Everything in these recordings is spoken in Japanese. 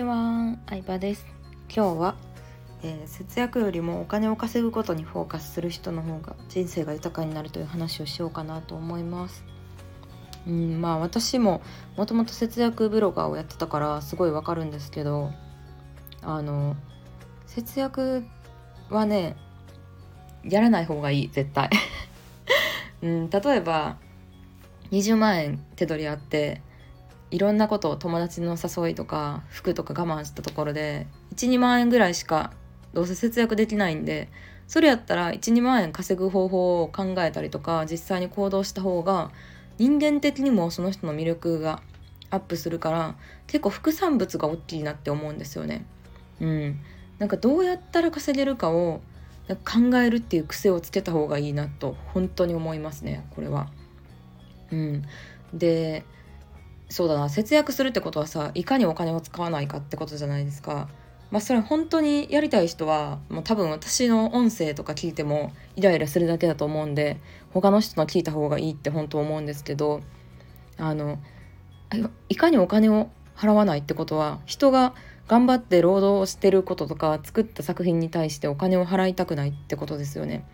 ちは、相葉です。今日は、えー、節約よりもお金を稼ぐことにフォーカスする人の方が人生が豊かになるという話をしようかなと思います。うんまあ私ももともと節約ブロガーをやってたからすごいわかるんですけどあの節約はねやらない方がいい絶対、うん、例えば20万円手取りあっていろんなことを友達の誘いとか服とか我慢したところで12万円ぐらいしかどうせ節約できないんでそれやったら12万円稼ぐ方法を考えたりとか実際に行動した方が人間的にもその人の魅力がアップするから結構副産物が大きいなって思うんですよね。うん、なんかどうやったら稼げるかを考えるっていう癖をつけた方がいいなと本当に思いますねこれは。うん、でそうだな節約するってことはさいかにお金を使わないかってことじゃないですか。まあそれ本当にやりたい人はもう多分私の音声とか聞いてもイライラするだけだと思うんで他の人の聞いた方がいいって本当思うんですけどあのいかにお金を払わないってことは人が頑張って労働してることとか作った作品に対してお金を払いたくないってことですよね。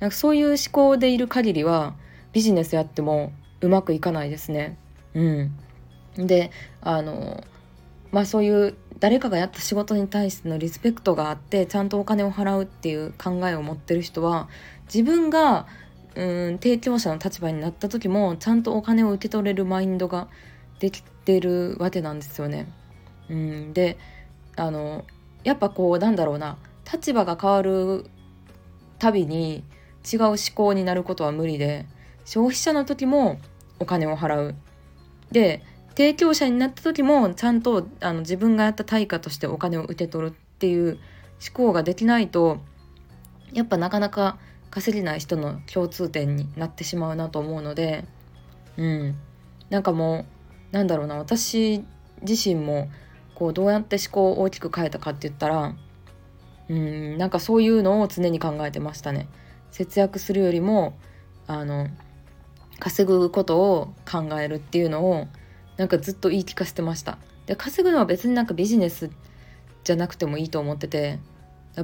なんかそういう思考でいる限りはビジネスやってもうまくいかないですね。うん。であのまあそういう誰かがやった仕事に対してのリスペクトがあってちゃんとお金を払うっていう考えを持ってる人は自分がうん提供者の立場になった時もちゃんとお金を受け取れるマインドができてるわけなんですよね。うん、であのやっぱこうなんだろうな立場が変わるたびに違う思考になることは無理で消費者の時もお金を払う。で提供者になった時もちゃんとあの自分がやった対価としてお金を受け取るっていう思考ができないとやっぱなかなか稼げない人の共通点になってしまうなと思うのでうんなんかもうなんだろうな私自身もこうどうやって思考を大きく変えたかって言ったらうんなんかそういうのを常に考えてましたね。節約するよりもあの稼ぐことを考えるっていうのをなんかずっと言い聞かせてました。で稼ぐのは別になんかビジネスじゃなくてもいいと思ってて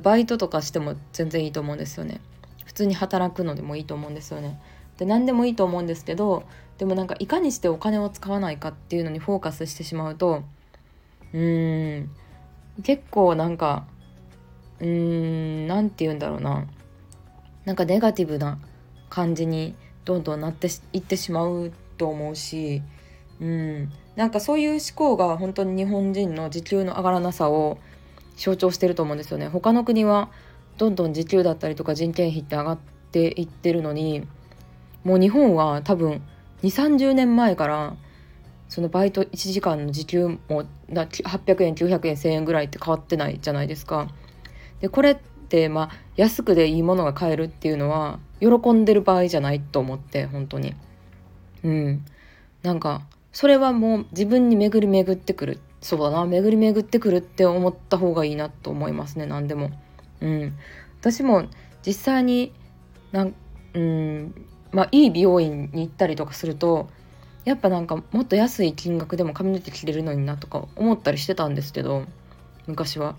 バイトとかしても全然いいと思うんですよね。普通に働くのでもいいと思うんですよね。で何でもいいと思うんですけどでもなんかいかにしてお金を使わないかっていうのにフォーカスしてしまうとうーん結構なんかうーん何て言うんだろうな。なんかネガティブな感じにどんどんなっていってしまうと思うしうん、なんかそういう思考が本当に日本人の時給の上がらなさを象徴してると思うんですよね。他の国はどんどん時給だったりとか人件費って上がっていってるのにもう日本は多分2 3 0年前からそのバイト1時間の時給も800円900円1000円ぐらいって変わってないじゃないですか。でこれってまあ安くでいいものが買えるっていうのは喜んでる場合じゃないと思って本当に。うん、なんかそれはもう自分に巡り巡ってくるそうだな巡り巡ってくるって思った方がいいなと思いますね何でも。うん、私も実際になんうんまあいい美容院に行ったりとかするとやっぱなんかもっと安い金額でも髪の毛切れるのになとか思ったりしてたんですけど昔は。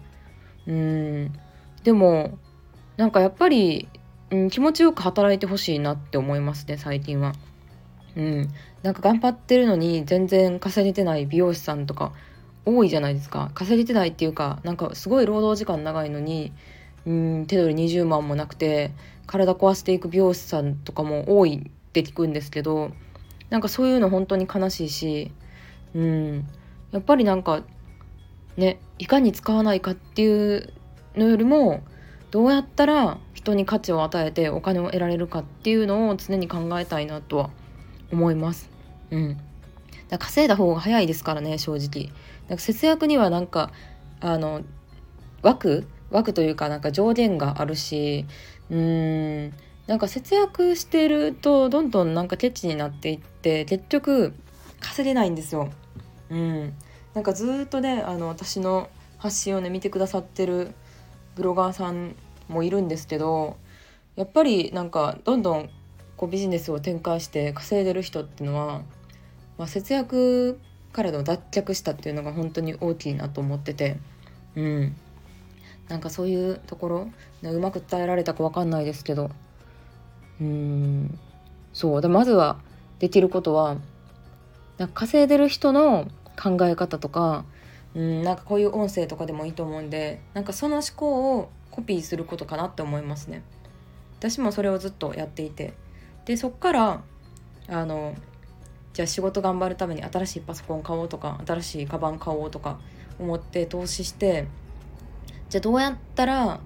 うんでもなんかやっぱり、うん、気持ちよく働いてほしいなって思いますね最近は。うん、なんか頑張ってるのに全然稼げてない美容師さんとか多いじゃないですか。稼げてないっていうかなんかすごい労働時間長いのにうん手取り20万もなくて体壊していく美容師さんとかも多いって聞くんですけどなんかそういうの本当に悲しいしうん。やっぱりなんかねいかに使わないかっていうのよりもどうやったら人に価値を与えてお金を得られるかっていうのを常に考えたいなとは思います。うん。だ稼いだ方が早いですからね正直。なんか節約にはなんかあの枠？枠というかなんか上限があるしうーんなんか節約してるとどんどんなんかケチになっていって結局稼げないんですよ。うん、なんかずっとねあの私の発信をね見てくださってるブロガーさんもいるんですけどやっぱりなんかどんどんこうビジネスを展開して稼いでる人っていうのは、まあ、節約からの脱却したっていうのが本当に大きいなと思っててうん。なんかそういうところ、ね、うまく伝えられたか分かんないですけどうん。そう。でまずはできることはなんか稼いでる人の考え方とかうんなんかこういう音声とかでもいいと思うんでなんかその思考をコピーすることかなって思いますね。私もそれをずっとやっていて。でそっからあのじゃあ仕事頑張るために新しいパソコン買おうとか新しいカバン買おうとか思って投資してじゃあどうやったら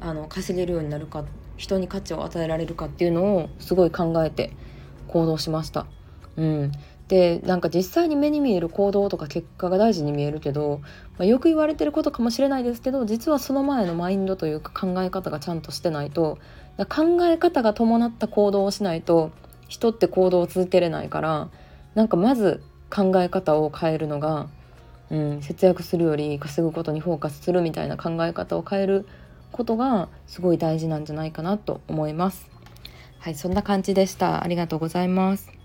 あの稼げるようになるか人に価値を与えられるかっていうのをすごい考えて行動しました。うん、でなんか実際に目に見える行動とか結果が大事に見えるけど、まあ、よく言われてることかもしれないですけど実はその前のマインドというか考え方がちゃんとしてないと考え方が伴った行動をしないと人って行動を続けれないからなんかまず考え方を変えるのが、うん、節約するより稼ぐことにフォーカスするみたいな考え方を変えることがすごい大事なんじゃないかなと思います。はい、そんな感じでした。ありがとうございます。